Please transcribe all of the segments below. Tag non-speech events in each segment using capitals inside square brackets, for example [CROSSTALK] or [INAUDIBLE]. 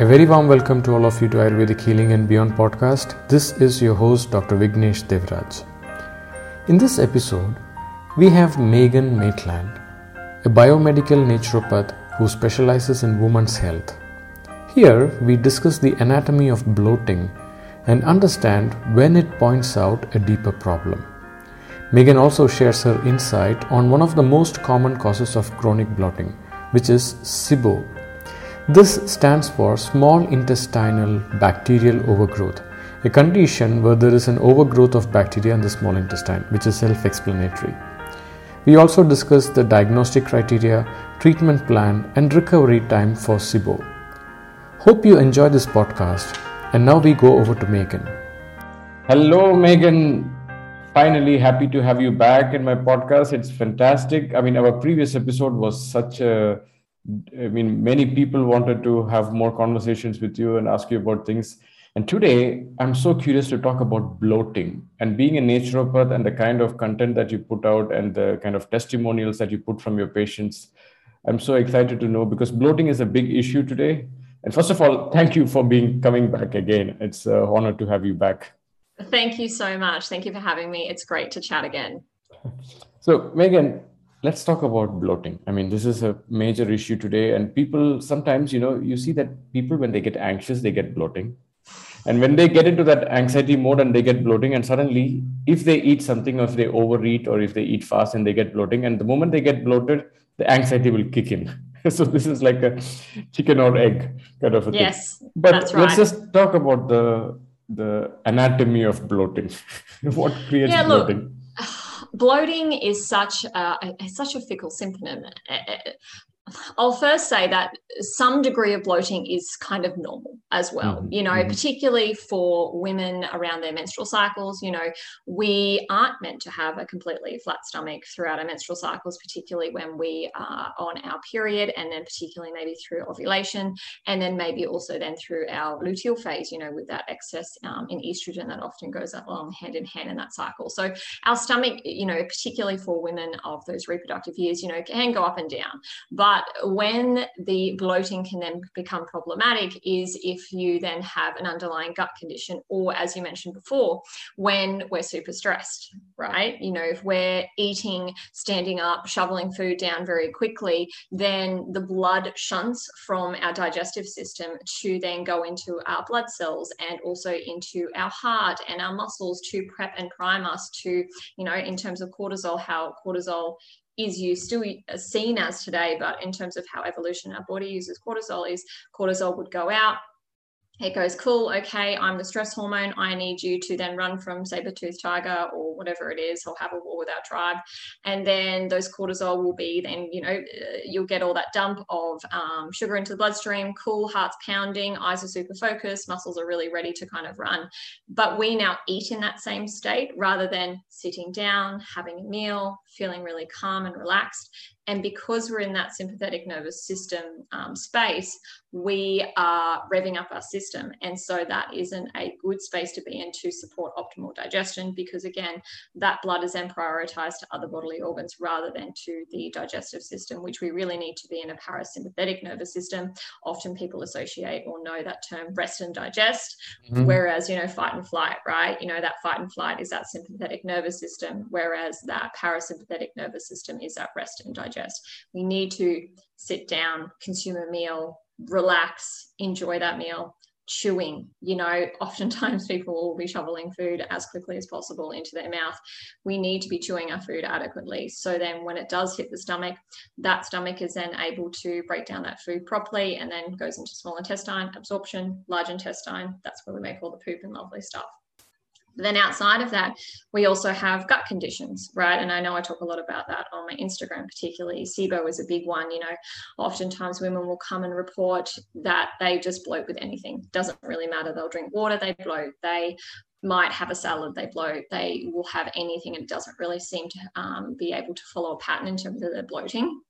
A very warm welcome to all of you to Ayurvedic Healing and Beyond podcast. This is your host, Dr. Vignesh Devraj. In this episode, we have Megan Maitland, a biomedical naturopath who specializes in women's health. Here, we discuss the anatomy of bloating and understand when it points out a deeper problem. Megan also shares her insight on one of the most common causes of chronic bloating, which is SIBO this stands for small intestinal bacterial overgrowth, a condition where there is an overgrowth of bacteria in the small intestine, which is self explanatory. We also discuss the diagnostic criteria, treatment plan, and recovery time for SIBO. Hope you enjoy this podcast. And now we go over to Megan. Hello, Megan. Finally, happy to have you back in my podcast. It's fantastic. I mean, our previous episode was such a I mean, many people wanted to have more conversations with you and ask you about things. And today, I'm so curious to talk about bloating and being a naturopath and the kind of content that you put out and the kind of testimonials that you put from your patients. I'm so excited to know because bloating is a big issue today. And first of all, thank you for being coming back again. It's an honor to have you back. Thank you so much. Thank you for having me. It's great to chat again. So, Megan, let's talk about bloating. I mean this is a major issue today and people sometimes you know you see that people when they get anxious they get bloating. And when they get into that anxiety mode and they get bloating and suddenly if they eat something or if they overeat or if they eat fast and they get bloating and the moment they get bloated the anxiety will kick in. [LAUGHS] So this is like a chicken or egg kind of a yes, thing but right. let's just talk about the the anatomy of bloating. [LAUGHS] What creates yeah, bloating bloating is such a, such a fickle symptom. I'll first say that some degree of bloating is kind of normal as well, mm-hmm. you know, mm-hmm. particularly for women around their menstrual cycles. You know, we aren't meant to have a completely flat stomach throughout our menstrual cycles, particularly when we are on our period, and then particularly maybe through ovulation, and then maybe also then through our luteal phase, you know, with that excess um, in estrogen that often goes along hand in hand in that cycle. So our stomach, you know, particularly for women of those reproductive years, you know, can go up and down. But but when the bloating can then become problematic is if you then have an underlying gut condition, or as you mentioned before, when we're super stressed, right? You know, if we're eating, standing up, shoveling food down very quickly, then the blood shunts from our digestive system to then go into our blood cells and also into our heart and our muscles to prep and prime us to, you know, in terms of cortisol, how cortisol is used still seen as today, but in terms of how evolution our body uses cortisol is cortisol would go out it goes, cool, okay, I'm the stress hormone. I need you to then run from saber-toothed tiger or whatever it is, or have a war with our tribe. And then those cortisol will be then, you know, uh, you'll get all that dump of um, sugar into the bloodstream, cool, heart's pounding, eyes are super focused, muscles are really ready to kind of run. But we now eat in that same state rather than sitting down, having a meal, feeling really calm and relaxed. And because we're in that sympathetic nervous system um, space, we are revving up our system. And so that isn't a good space to be in to support optimal digestion because, again, that blood is then prioritized to other bodily organs rather than to the digestive system, which we really need to be in a parasympathetic nervous system. Often people associate or know that term rest and digest, mm-hmm. whereas, you know, fight and flight, right? You know, that fight and flight is that sympathetic nervous system, whereas that parasympathetic nervous system is that rest and digest. We need to sit down, consume a meal, relax, enjoy that meal. Chewing, you know, [LAUGHS] oftentimes people will be shoveling food as quickly as possible into their mouth. We need to be chewing our food adequately. So then, when it does hit the stomach, that stomach is then able to break down that food properly and then goes into small intestine, absorption, large intestine. That's where we make all the poop and lovely stuff. Then outside of that, we also have gut conditions, right? And I know I talk a lot about that on my Instagram, particularly. SIBO is a big one. You know, oftentimes women will come and report that they just bloat with anything. Doesn't really matter. They'll drink water, they bloat. They might have a salad, they bloat. They will have anything, and it doesn't really seem to um, be able to follow a pattern in terms of their bloating.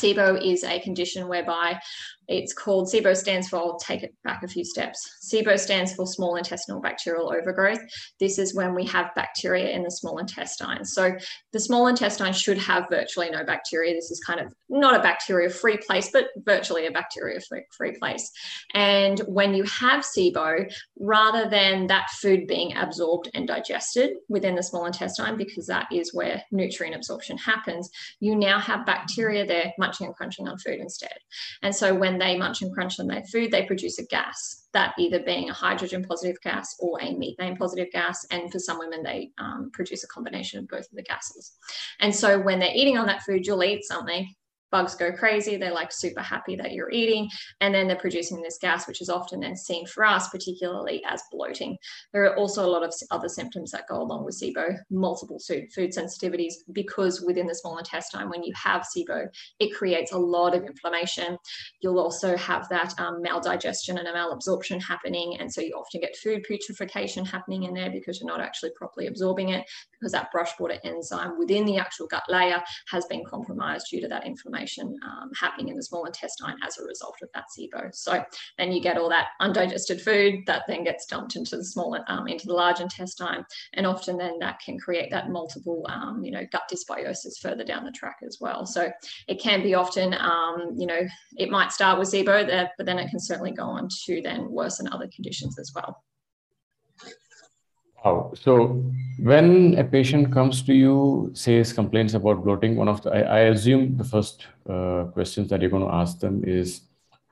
SIBO is a condition whereby it's called SIBO stands for, I'll take it back a few steps. SIBO stands for small intestinal bacterial overgrowth. This is when we have bacteria in the small intestine. So the small intestine should have virtually no bacteria. This is kind of not a bacteria free place, but virtually a bacteria free place. And when you have SIBO, rather than that food being absorbed and digested within the small intestine, because that is where nutrient absorption happens, you now have bacteria there munching and crunching on food instead. And so when they munch and crunch on their food, they produce a gas, that either being a hydrogen positive gas or a methane positive gas. And for some women, they um, produce a combination of both of the gases. And so when they're eating on that food, you'll eat something bugs go crazy. They're like super happy that you're eating. And then they're producing this gas, which is often then seen for us, particularly as bloating. There are also a lot of other symptoms that go along with SIBO, multiple food, food sensitivities, because within the small intestine, when you have SIBO, it creates a lot of inflammation. You'll also have that um, maldigestion and a malabsorption happening. And so you often get food putrefaction happening in there because you're not actually properly absorbing it because that brush border enzyme within the actual gut layer has been compromised due to that inflammation um, happening in the small intestine as a result of that SIBO. So then you get all that undigested food that then gets dumped into the small, um, into the large intestine, and often then that can create that multiple, um, you know, gut dysbiosis further down the track as well. So it can be often, um, you know, it might start with SIBO, there, but then it can certainly go on to then worsen other conditions as well. Wow. So when a patient comes to you, says complaints about bloating, one of the, I, I assume the first uh, questions that you're going to ask them is,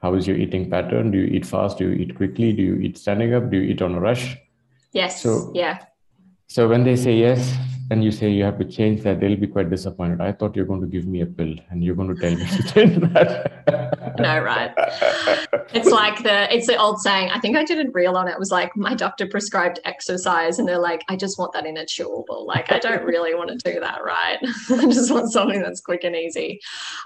how is your eating pattern? Do you eat fast? Do you eat quickly? Do you eat standing up? Do you eat on a rush? Yes. So yeah. So when they say yes, and you say you have to change that, they'll be quite disappointed. I thought you're going to give me a pill and you're going to tell me to [LAUGHS] change that. no, right. It's like the it's the old saying. I think I did a reel on it. It was like my doctor prescribed exercise, and they're like, I just want that in a chewable. Like I don't really want to do that, right? [LAUGHS] I just want something that's quick and easy.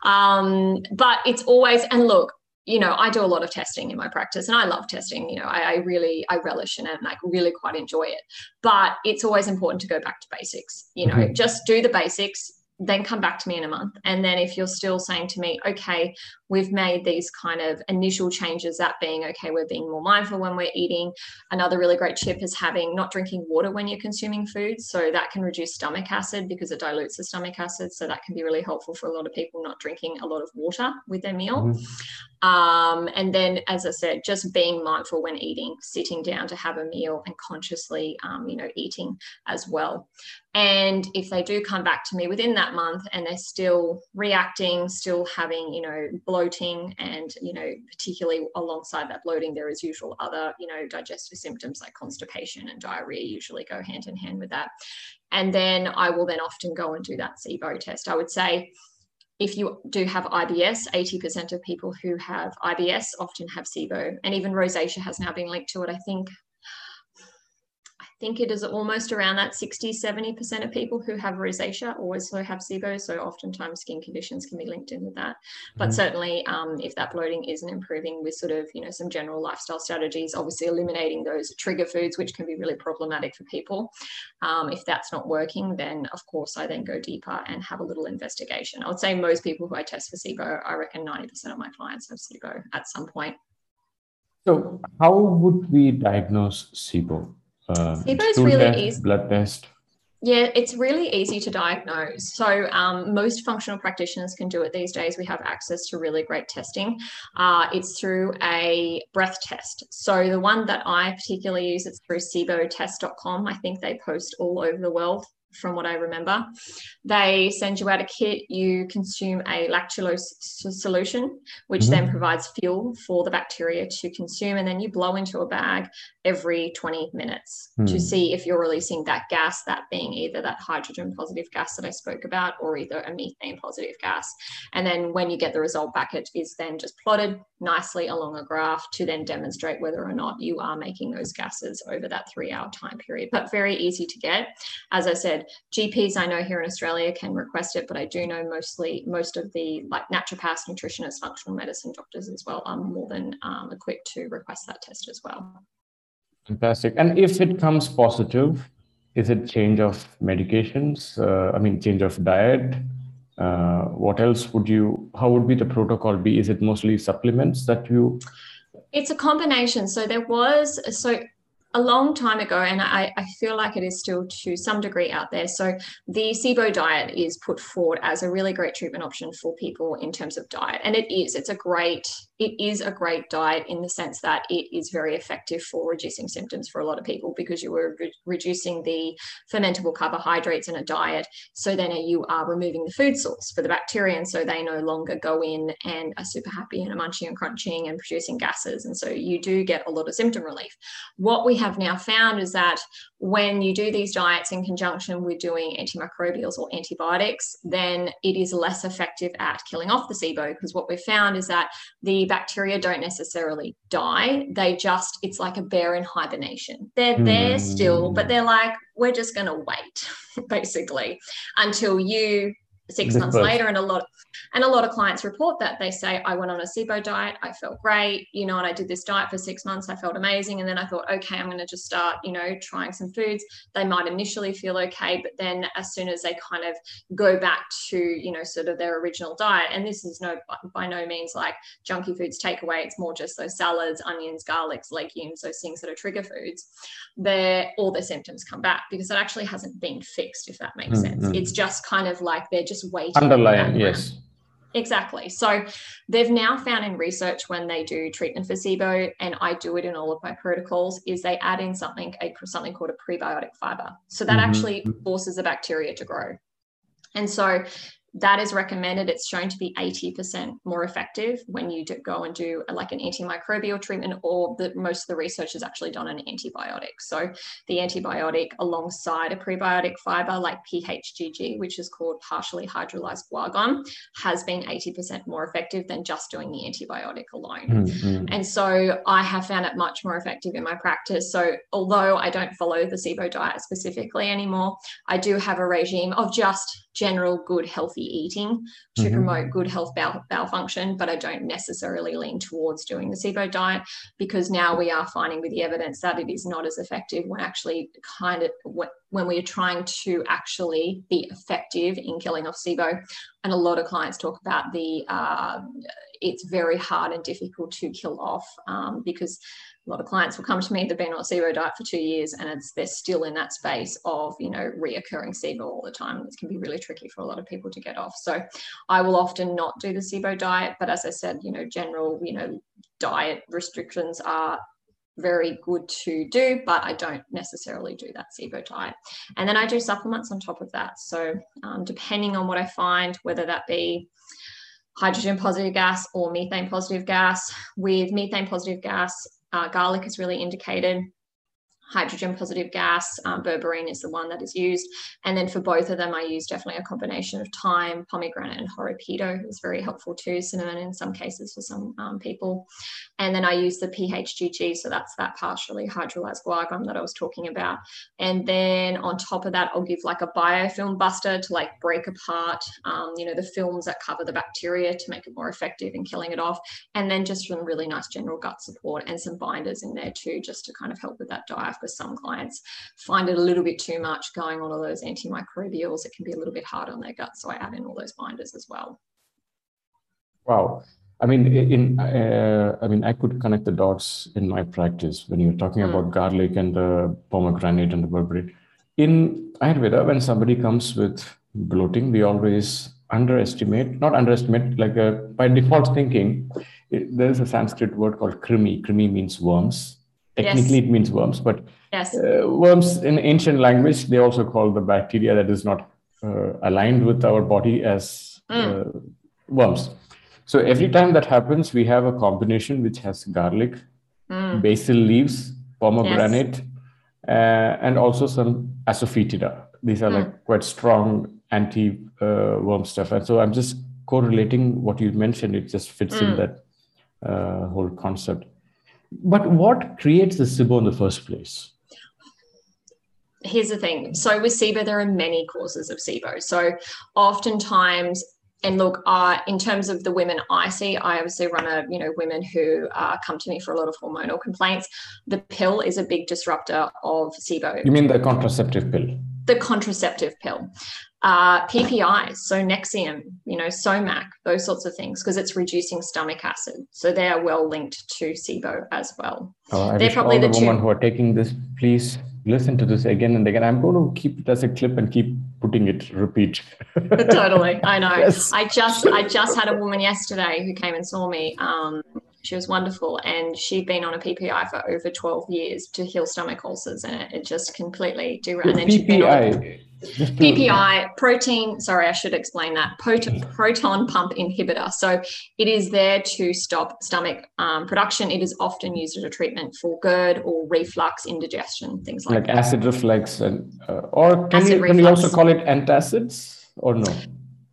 Um, but it's always and look, you know, I do a lot of testing in my practice and I love testing. You know, I, I, really, I relish in it and I really quite enjoy it. But it's always important to go back to basics. You know, mm-hmm. just do the basics, then come back to me in a month. And then if you're still saying to me, okay, we've made these kind of initial changes, that being, okay, we're being more mindful when we're eating. Another really great tip is having not drinking water when you're consuming food. So that can reduce stomach acid because it dilutes the stomach acid. So that can be really helpful for a lot of people not drinking a lot of water with their meal. Mm-hmm. Um, and then, as I said, just being mindful when eating, sitting down to have a meal and consciously, um, you know, eating as well. And if they do come back to me within that month and they're still reacting, still having, you know, bloating, and, you know, particularly alongside that bloating, there is usual other, you know, digestive symptoms like constipation and diarrhea usually go hand in hand with that. And then I will then often go and do that SIBO test. I would say, if you do have IBS, 80% of people who have IBS often have SIBO, and even rosacea has now been linked to it. I think think it is almost around that 60, 70% of people who have rosacea also have SIBO. So oftentimes skin conditions can be linked in with that. But mm-hmm. certainly um, if that bloating isn't improving with sort of, you know, some general lifestyle strategies, obviously eliminating those trigger foods, which can be really problematic for people. Um, if that's not working, then of course I then go deeper and have a little investigation. I would say most people who I test for SIBO, I reckon 90% of my clients have SIBO at some point. So how would we diagnose SIBO? Um, is really test, easy. Blood test. Yeah, it's really easy to diagnose. So um, most functional practitioners can do it these days. We have access to really great testing. Uh, it's through a breath test. So the one that I particularly use, it's through sibotest.com. I think they post all over the world from what I remember. They send you out a kit, you consume a lactulose solution, which mm-hmm. then provides fuel for the bacteria to consume. And then you blow into a bag every 20 minutes mm. to see if you're releasing that gas, that being either that hydrogen positive gas that I spoke about or either a methane positive gas. And then when you get the result back, it is then just plotted nicely along a graph to then demonstrate whether or not you are making those gases over that three hour time period. But very easy to get. As I said, GPs I know here in Australia can request it, but I do know mostly most of the like naturopaths, nutritionists, functional medicine doctors as well are more than um, equipped to request that test as well. Fantastic. And if it comes positive, is it change of medications? Uh, I mean, change of diet? Uh, what else would you how would be the protocol be is it mostly supplements that you it's a combination so there was so a long time ago, and I, I, feel like it is still to some degree out there. So, the SIBO diet is put forward as a really great treatment option for people in terms of diet. And it is, it's a great it is a great diet in the sense that it is very effective for reducing symptoms for a lot of people because you were re- reducing the fermentable carbohydrates in a diet. So then you are removing the food source for the bacteria. And so they no longer go in and are super happy and are munching and crunching and producing gases. And so you do get a lot of symptom relief. What we have now found is that when you do these diets in conjunction with doing antimicrobials or antibiotics, then it is less effective at killing off the SIBO because what we've found is that the bacteria don't necessarily die. They just, it's like a bear in hibernation. They're mm. there still, but they're like, we're just going to wait, [LAUGHS] basically, until you six months later and a lot and a lot of clients report that. They say i went on a sibo diet. I felt great you know and i did this diet for six months. I felt amazing. And then i thought okay i'm going to just start you know trying some foods. They might initially feel okay but then as soon as they kind of go back to you know sort of their original diet and this is no by no means like junky foods takeaway it's more just those salads onions garlics legumes those things that are trigger foods their all their symptoms come back because it actually hasn't been fixed if that makes mm-hmm. sense. it's just kind of like they're just just waiting. Underlying, yes. Exactly. So they've now found in research when they do treatment for SIBO, and I do it in all of my protocols, is they add in something a, something called a prebiotic fiber. So that mm-hmm. actually forces the bacteria to grow. And so that is recommended. It's shown to be 80% more effective when you go and do a, like an antimicrobial treatment, or the, most of the research is actually done on antibiotic. So the antibiotic alongside a prebiotic fiber like PHGG, which is called partially hydrolyzed guar gum, has been 80% more effective than just doing the antibiotic alone. Mm-hmm. And so I have found it much more effective in my practice. So although I don't follow the SIBO diet specifically anymore, I do have a regime of just general good healthy eating to mm-hmm. promote good health bowel, bowel function but i don't necessarily lean towards doing the sibo diet because now we are finding with the evidence that it is not as effective when actually kind of when we're trying to actually be effective in killing off sibo and a lot of clients talk about the uh, it's very hard and difficult to kill off um, because a lot of clients will come to me, they've been on a SIBO diet for two years and it's they're still in that space of, you know, reoccurring SIBO all the time. This can be really tricky for a lot of people to get off. So I will often not do the SIBO diet, but as I said, you know, general, you know, diet restrictions are very good to do, but I don't necessarily do that SIBO diet. And then I do supplements on top of that. So um, depending on what I find, whether that be hydrogen positive gas or methane positive gas, with methane positive gas, uh, garlic is really indicated hydrogen positive gas. Um, berberine is the one that is used. And then for both of them, I use definitely a combination of thyme, pomegranate, and horopito. It's very helpful too, cinnamon in some cases for some um, people. And then I use the PHGG, so that's that partially hydrolyzed guar gum that I was talking about. And then on top of that, I'll give like a biofilm buster to like break apart, um, you know, the films that cover the bacteria to make it more effective in killing it off. And then just some really nice general gut support and some binders in there too, just to kind of help with that diet because some clients find it a little bit too much going on all those antimicrobials. It can be a little bit hard on their gut. So I add in all those binders as well. Wow. I mean, in uh, I mean, I could connect the dots in my practice when you're talking mm. about garlic and the pomegranate and the berberine. In Ayurveda, when somebody comes with bloating, we always underestimate, not underestimate, like a, uh, by default thinking, it, there's a Sanskrit word called krimi. Krimi means worms. Technically, yes. it means worms, but yes. uh, worms in ancient language, they also call the bacteria that is not uh, aligned with our body as mm. uh, worms. So every time that happens, we have a combination which has garlic, mm. basil leaves, pomegranate, yes. Uh, and also some asafoetida. These are mm. like quite strong anti-worm uh, stuff. And so I'm just correlating what you mentioned. It just fits in mm. that uh, whole concept. But what creates the SIBO in the first place? Here's the thing. So with SIBO, there are many causes of SIBO. So oftentimes and look, uh, in terms of the women I see, I obviously run a, you know, women who uh, come to me for a lot of hormonal complaints. The pill is a big disruptor of SIBO. You mean the contraceptive pill? The contraceptive pill. Uh, PPI, so Nexium, you know, Somac, those sorts of things, because it's reducing stomach acid. So they are well linked to SIBO as well. Oh, I They're probably all the, the women who are taking this, please listen to this again and again. I'm going to keep it as a clip and keep putting it repeat. [LAUGHS] totally, I know. [LAUGHS] Yes. I just I just had a woman yesterday who came and saw me. Um, she was wonderful, and she'd been on a PPI for over 12 years to heal stomach ulcers, and it, it just completely derailed. And then PPI. PPI, protein, sorry, I should explain that, proton pump inhibitor. So it is there to stop stomach um, production. It is often used as a treatment for GERD or reflux, indigestion, things like, like that. acid reflux. and uh, Or can, you, can you also call it antacids or no?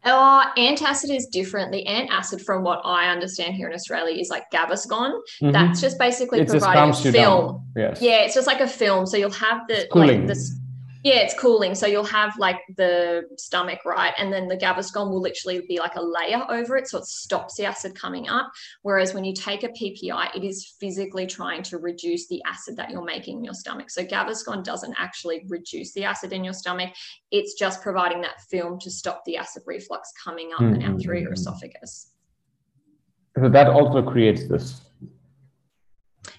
Uh, antacid is different. The antacid, from what I understand here in Australia, is like Gaviscon. Mm-hmm. That's just basically it providing a film. Yes. Yeah, it's just like a film. So you'll have the like this yeah, it's cooling. So you'll have like the stomach, right? And then the Gaviscon will literally be like a layer over it. So it stops the acid coming up. Whereas when you take a PPI, it is physically trying to reduce the acid that you're making in your stomach. So Gaviscon doesn't actually reduce the acid in your stomach. It's just providing that film to stop the acid reflux coming up mm-hmm. and out through your mm-hmm. esophagus. So that also creates this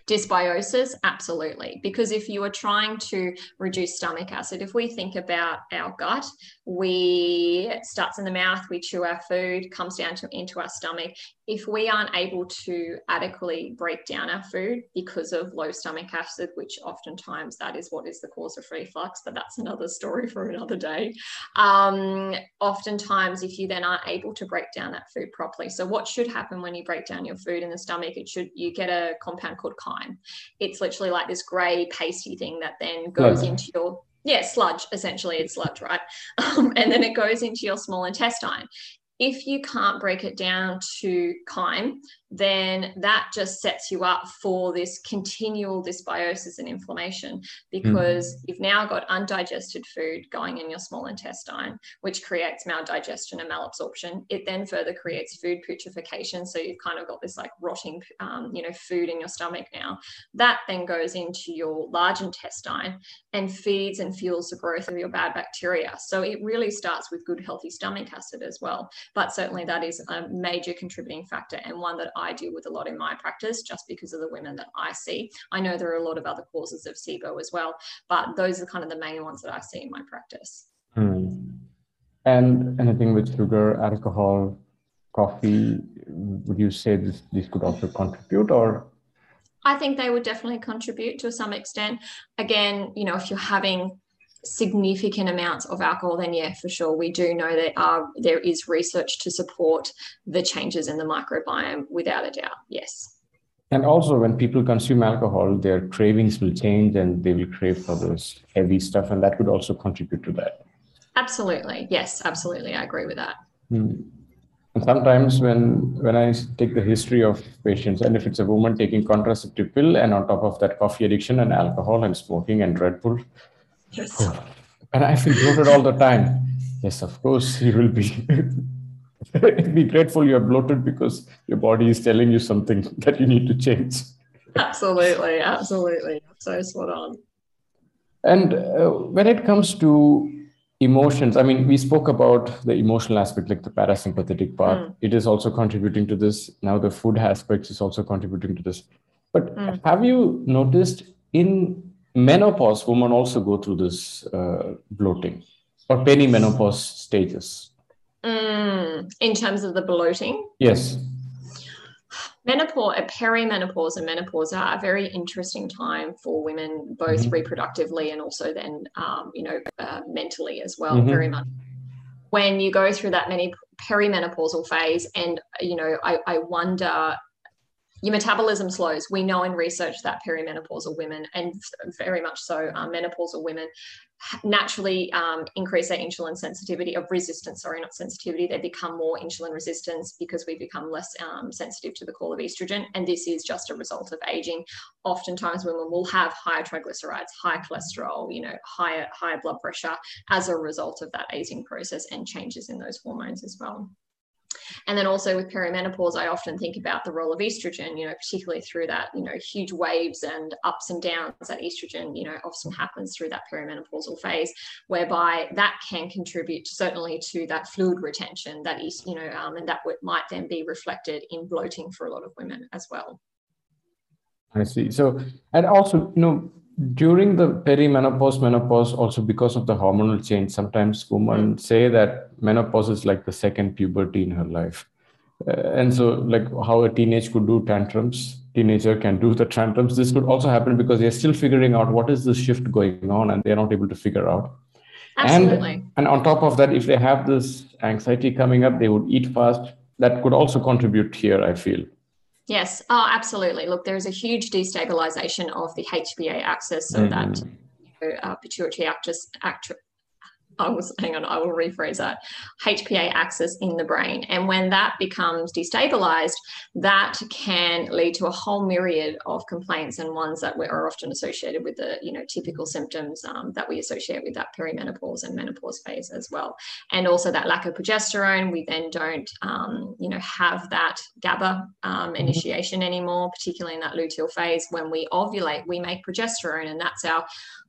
Dysbiosis, absolutely. Because if you are trying to reduce stomach acid, if we think about our gut, we starts in the mouth, we chew our food, comes down to into our stomach. If we aren't able to adequately break down our food because of low stomach acid, which oftentimes that is what is the cause of reflux, but that's another story for another day. Um, oftentimes, if you then aren't able to break down that food properly, so what should happen when you break down your food in the stomach? It should you get a compound called chyme. It's literally like this grey pasty thing that then goes into your yeah, sludge, essentially, it's sludge, right? [LAUGHS] Um, and then it goes into your small intestine. If you can't break it down to chyme, then that just sets you up for this continual dysbiosis and inflammation because mm. you've now got undigested food going in your small intestine, which creates maldigestion and malabsorption. It then further creates food putrefaction. So you've kind of got this like rotting, um, you know, food in your stomach now. That then goes into your large intestine and feeds and fuels the growth of your bad bacteria. So it really starts with good, healthy stomach acid as well. But certainly that is a major contributing factor and one that I deal with a lot in my practice just because of the women that I see. I know there are a lot of other causes of SIBO as well, but those are kind of the main ones that I see in my practice. Hmm. And anything with sugar, alcohol, coffee, would you say this, this could also contribute or? I think they would definitely contribute to some extent. Again, you know, if you're having significant amounts of alcohol, then yeah, for sure, we do know that uh, there is research to support the changes in the microbiome without a doubt. Yes. And also, when people consume alcohol, their cravings will change and they will crave for those heavy stuff, and that could also contribute to that. Absolutely, yes, absolutely, I agree with that. Hmm. And sometimes when when I take the history of patients, and if it's a woman taking contraceptive pill, and on top of that, coffee addiction and alcohol and smoking and Red Bull, Yes. And I feel bloated all the time. Yes, of course, you will be. [LAUGHS] be grateful you're bloated because your body is telling you something [LAUGHS] that you need to change. Absolutely, absolutely. So spot on. And uh, when it comes to emotions, I mean, we spoke about the emotional aspect, like the parasympathetic part. Mm. It is also contributing to this. Now, the food aspect is also contributing to this. But mm. have you noticed in menopause women also go through this uh, bloating or perimenopause stages mm, in terms of the bloating yes menopause perimenopause and menopause are a very interesting time for women both mm-hmm. reproductively and also then um, you know uh, mentally as well mm-hmm. very much when you go through that many perimenopausal phase and you know I, I wonder your metabolism slows. We know in research that perimenopausal women, and very much so um, menopausal women, naturally um, increase their insulin sensitivity of resistance. Sorry, not sensitivity. They become more insulin resistant because we become less um, sensitive to the call of estrogen, and this is just a result of aging. Oftentimes, women will have higher triglycerides, high cholesterol, you know, higher higher blood pressure as a result of that aging process and changes in those hormones as well. And then also with perimenopause, I often think about the role of estrogen, you know, particularly through that, you know, huge waves and ups and downs that estrogen, you know, often happens through that perimenopausal phase, whereby that can contribute certainly to that fluid retention that is, you know, um, and that might then be reflected in bloating for a lot of women as well. I see. So, and also, you know, during the perimenopause, menopause, also because of the hormonal change, sometimes women mm. say that menopause is like the second puberty in her life. Uh, and so, like how a teenage could do tantrums, teenager can do the tantrums. This could also happen because they're still figuring out what is the shift going on, and they're not able to figure out. Absolutely. And, and on top of that, if they have this anxiety coming up, they would eat fast. That could also contribute here, I feel. Yes, oh, absolutely. Look, there is a huge destabilization of the HPA axis, so mm-hmm. that you know, uh, pituitary axis, act- [LAUGHS] I was hang on, I will rephrase that HPA axis in the brain. And when that becomes destabilized, that can lead to a whole myriad of complaints and ones that are often associated with the you know typical symptoms um, that we associate with that perimenopause and menopause phase as well. And also that lack of progesterone, we then don't um, you know have that GABA um, mm-hmm. initiation anymore, particularly in that luteal phase. When we ovulate, we make progesterone, and that's our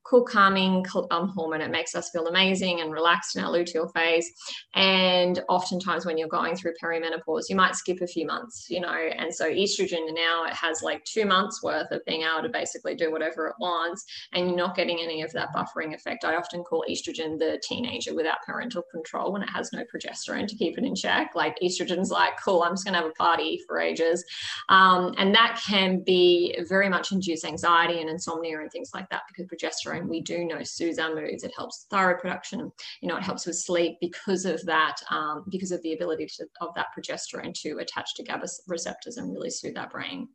cool, calming um, hormone. It makes us feel amazing and relaxed in our luteal phase. And oftentimes, when you're going through perimenopause, you might skip a few months, you know. And so, estrogen now it has like two months worth of being able to basically do whatever it wants, and you're not getting any of that buffering effect. I often call estrogen the teenager without parental control when it has no progesterone to keep it in check. Like estrogen's like, cool, I'm just going to have a party for ages. Um, and that can be very much induce anxiety and insomnia and things like that because progesterone we do know soothes our moods. It helps thyroid production. You know, it helps with sleep because of that, um, because of the ability to, of that progesterone to attach to GABA receptors and really soothe our brain.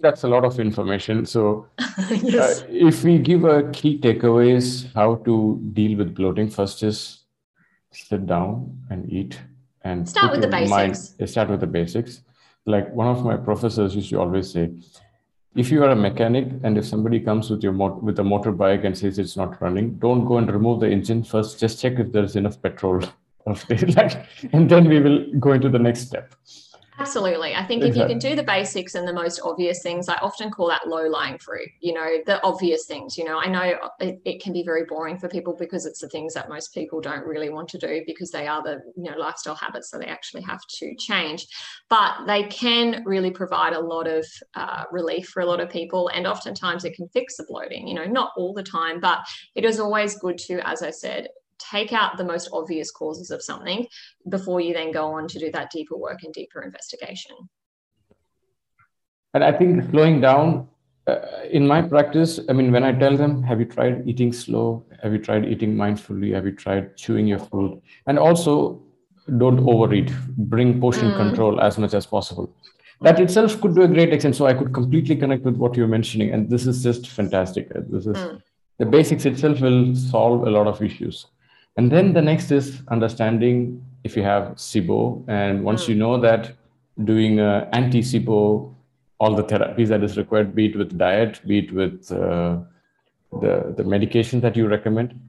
That's a lot of information. So, [LAUGHS] yes. uh, if we give a key takeaways how to deal with bloating, first is sit down and eat and start with the basics. Mind, start with the basics. Like one of my professors used to always say, if you are a mechanic and if somebody comes with your mot- with a motorbike and says it's not running don't go and remove the engine first. Just check if there's enough petrol [LAUGHS] and then we will go into the next step Absolutely. I think exactly. if you can do the basics and the most obvious things, I often call that low lying fruit, you know, the obvious things. You know, I know it, it, can be very boring for people because it's the things that most people don't really want to do because they are the, you know, lifestyle habits that they actually have to change. But they can really provide a lot of uh, relief for a lot of people. And oftentimes it can fix the bloating, you know, not all the time, but it is always good to, as I said, take out the most obvious causes of something before you then go on to do that deeper work and deeper investigation. And I think slowing down uh, in my practice, I mean, when I tell them, have you tried eating slow? Have you tried eating mindfully? Have you tried chewing your food? And also, don't overeat, bring portion mm. control as much as possible. That itself could do a great extent. So I could completely connect with what you're mentioning. And this is just fantastic. This is mm. the basics itself will solve a lot of issues. And then the next is understanding if you have SIBO. And once mm. you know that, doing uh, anti SIBO, all the therapies that is required, be it with diet, be it with uh, the, the medication that you recommend.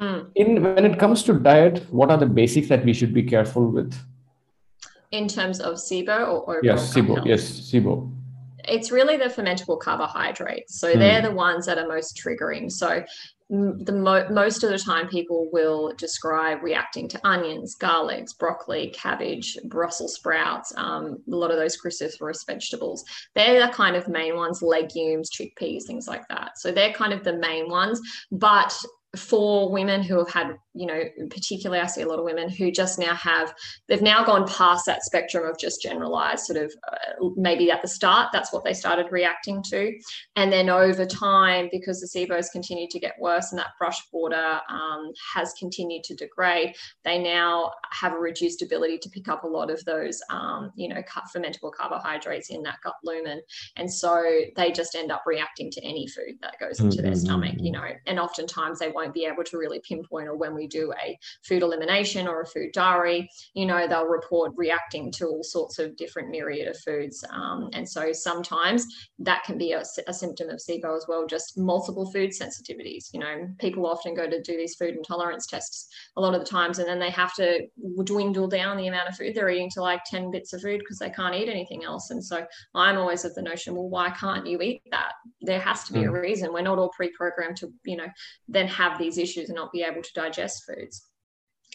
Mm. In when it comes to diet, what are the basics that we should be careful with? In terms of SIBO or, or yes, SIBO, yes, SIBO it's really the fermentable carbohydrates. So mm. they're the ones that are most triggering. So the mo- most of the time people will describe reacting to onions, garlics, broccoli, cabbage, Brussels sprouts, um, a lot of those cruciferous vegetables. They're the kind of main ones, legumes, chickpeas, things like that. So they're kind of the main ones. But for women who have had you know, particularly I see a lot of women who just now have, they've now gone past that spectrum of just generalized sort of uh, maybe at the start, that's what they started reacting to. And then over time, because the SIBOs continue to get worse and that brush border um, has continued to degrade, they now have a reduced ability to pick up a lot of those, um, you know, fermentable carbohydrates in that gut lumen. And so they just end up reacting to any food that goes into mm-hmm. their stomach, you know, and oftentimes they won't be able to really pinpoint or when we we do a food elimination or a food diary, you know, they'll report reacting to all sorts of different myriad of foods. Um, and so sometimes that can be a, a symptom of SIBO as well, just multiple food sensitivities. You know, people often go to do these food intolerance tests a lot of the times, and then they have to dwindle down the amount of food they're eating to like 10 bits of food because they can't eat anything else. And so I'm always of the notion, well, why can't you eat that? There has to be mm. a reason. We're not all pre-programmed to, you know, then have these issues and not be able to digest foods.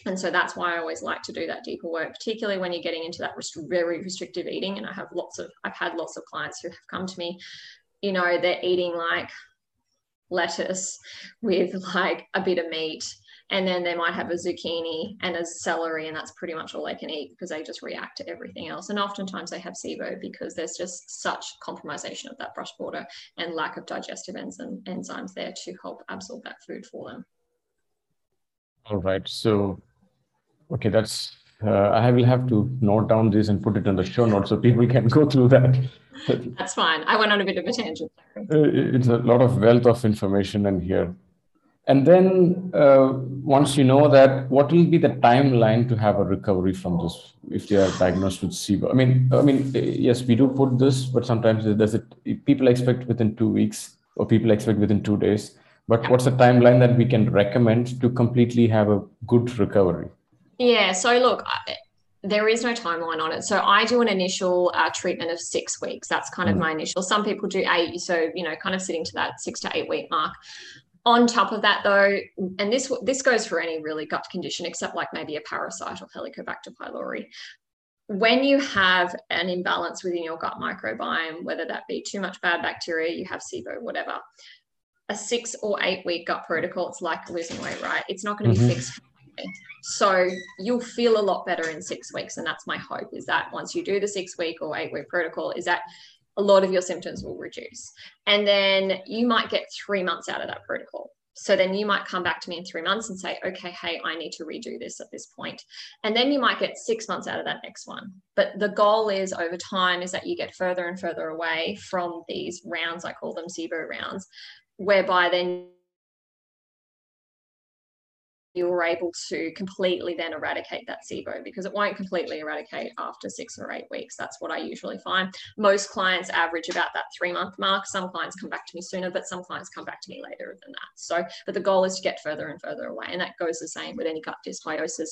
And so that's why I always like to do that deeper work, particularly when you're getting into that very restrictive eating. And I have lots of, I've had lots of clients who have come to me, you know, they're eating like lettuce with like a bit of meat and then they might have a zucchini and a celery and that's pretty much all they can eat because they just react to everything else and oftentimes they have SIBO because there's just such compromisation of that brush border and lack of digestive enzyme, enzymes there to help absorb that food for them all right so okay that's uh, I will have to note down this and put it in the show notes so people can go through that. That's fine. I went on a bit of a tangent. Uh, it's a lot of wealth of information in here. And then uh, once you know that, what will be the timeline to have a recovery from this if they are diagnosed with SIBO? I mean, I mean, yes, we do put this, but sometimes does it? People expect within two weeks, or people expect within two days. But what's the timeline that we can recommend to completely have a good recovery? Yeah. So look, there is no timeline on it. So I do an initial uh, treatment of six weeks. That's kind mm. of my initial. Some people do eight. So you know, kind of sitting to that six to eight week mark on top of that though and this this goes for any really gut condition except like maybe a parasite or helicobacter pylori when you have an imbalance within your gut microbiome whether that be too much bad bacteria you have SIBO whatever a six or eight week gut protocol it's like losing weight right it's not going to mm-hmm. be fixed so you'll feel a lot better in six weeks and that's my hope is that once you do the six week or eight week protocol is that a lot of your symptoms will reduce. And then you might get three months out of that protocol. So then you might come back to me in three months and say, okay, hey, I need to redo this at this point. And then you might get six months out of that next one. But the goal is over time is that you get further and further away from these rounds, I call them SIBO rounds, whereby then you were able to completely then eradicate that SIBO because it won't completely eradicate after six or eight weeks. That's what I usually find. Most clients average about that three month mark. Some clients come back to me sooner, but some clients come back to me later than that. So, but the goal is to get further and further away. And that goes the same with any gut dysbiosis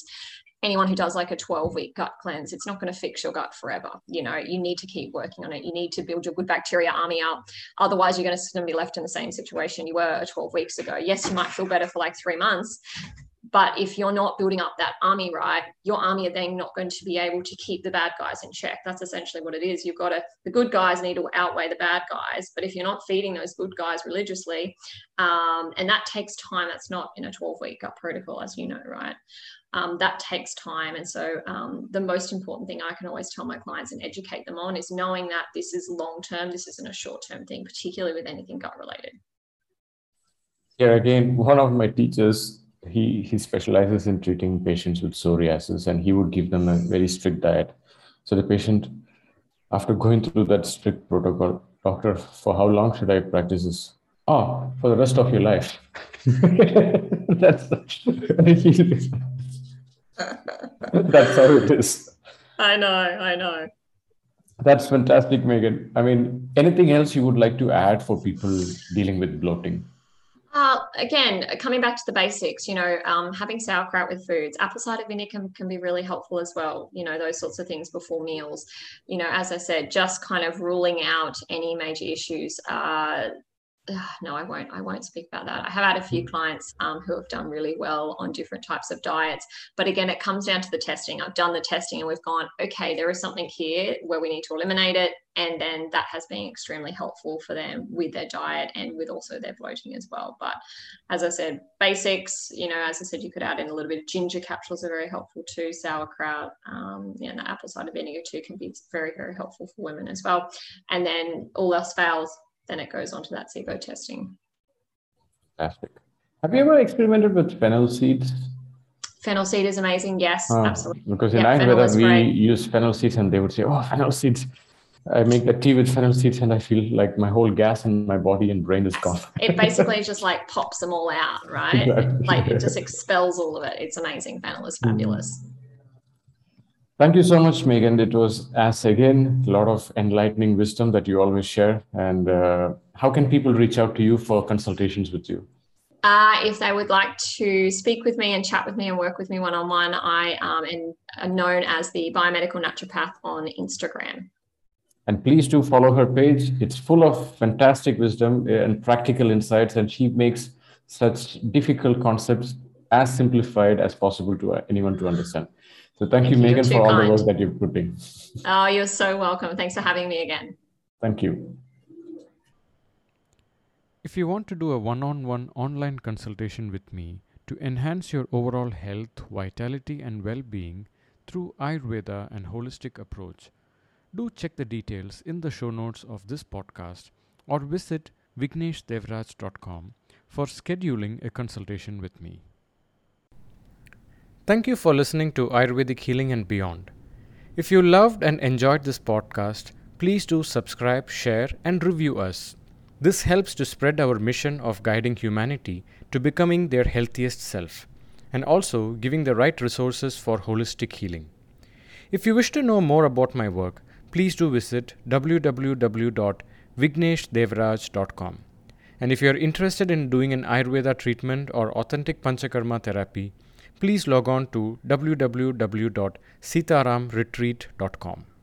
anyone who does like a 12 week gut cleanse, it's not going to fix your gut forever. You know, you need to keep working on it. You need to build your good bacteria army up. Otherwise, you're going to be left in the same situation you were 12 weeks ago. Yes, you might feel better for like three months, but if you're not building up that army right, your army are then not going to be able to keep the bad guys in check. That's essentially what it is. You've got to, the good guys need to outweigh the bad guys. But if you're not feeding those good guys religiously, um, and that takes time, that's not in a 12 week gut protocol, as you know, right? Um, that takes time. And so, um, the most important thing I can always tell my clients and educate them on is knowing that this is long term, this isn't a short term thing, particularly with anything gut related. Yeah, again, one of my teachers he he specializes in treating patients with psoriasis and he would give them a very strict diet so the patient after going through that strict protocol doctor for how long should i practice this oh for the rest of your life [LAUGHS] that's [LAUGHS] that's how it is i know i know that's fantastic megan i mean anything else you would like to add for people dealing with bloating uh, again, coming back to the basics, you know, um, having sauerkraut with foods, apple cider vinegar can, can be really helpful as well. You know, those sorts of things before meals. You know, as I said, just kind of ruling out any major issues. Uh, no, I won't. I won't speak about that. I have had a few clients um, who have done really well on different types of diets, but again, it comes down to the testing. I've done the testing, and we've gone, okay, there is something here where we need to eliminate it, and then that has been extremely helpful for them with their diet and with also their bloating as well. But as I said, basics. You know, as I said, you could add in a little bit of ginger capsules are very helpful too. Sauerkraut, um, you know, apple cider vinegar too can be very very helpful for women as well. And then all else fails, then it goes on to that SIBO testing. Fantastic. Have you ever experimented with fennel seeds? Fennel seed is amazing. Yes, oh, absolutely. Because in yep, Ayurveda, we great. use fennel seeds and they would say, oh, fennel seeds. I make the tea with fennel seeds and I feel like my whole gas in my body and brain is gone. it basically [LAUGHS] just like pops them all out, right? Exactly. Like it just expels all of it. It's amazing. Fennel is fabulous. Mm. Thank you so much, Megan. It was, as again, a lot of enlightening wisdom that you always share. And uh, how can people reach out to you for consultations with you? Uh, if they would like to speak with me and chat with me and work with me one on one, I um, am known as the biomedical naturopath on Instagram. And please do follow her page. It's full of fantastic wisdom and practical insights, and she makes such difficult concepts as simplified as possible to anyone to understand. So thank, thank you, Megan, for all kind. the work that you've put in. Oh, you're so welcome. Thanks for having me again. Thank you. If you want to do a one on one online consultation with me to enhance your overall health, vitality, and well being through Ayurveda and holistic approach, do check the details in the show notes of this podcast or visit vigneshdevraj.com for scheduling a consultation with me. Thank you for listening to Ayurvedic Healing and Beyond. If you loved and enjoyed this podcast, please do subscribe, share, and review us. This helps to spread our mission of guiding humanity to becoming their healthiest self and also giving the right resources for holistic healing. If you wish to know more about my work, please do visit www.vigneshdevraj.com. And if you are interested in doing an Ayurveda treatment or authentic Panchakarma therapy, please log on to www.sitaramretreat.com.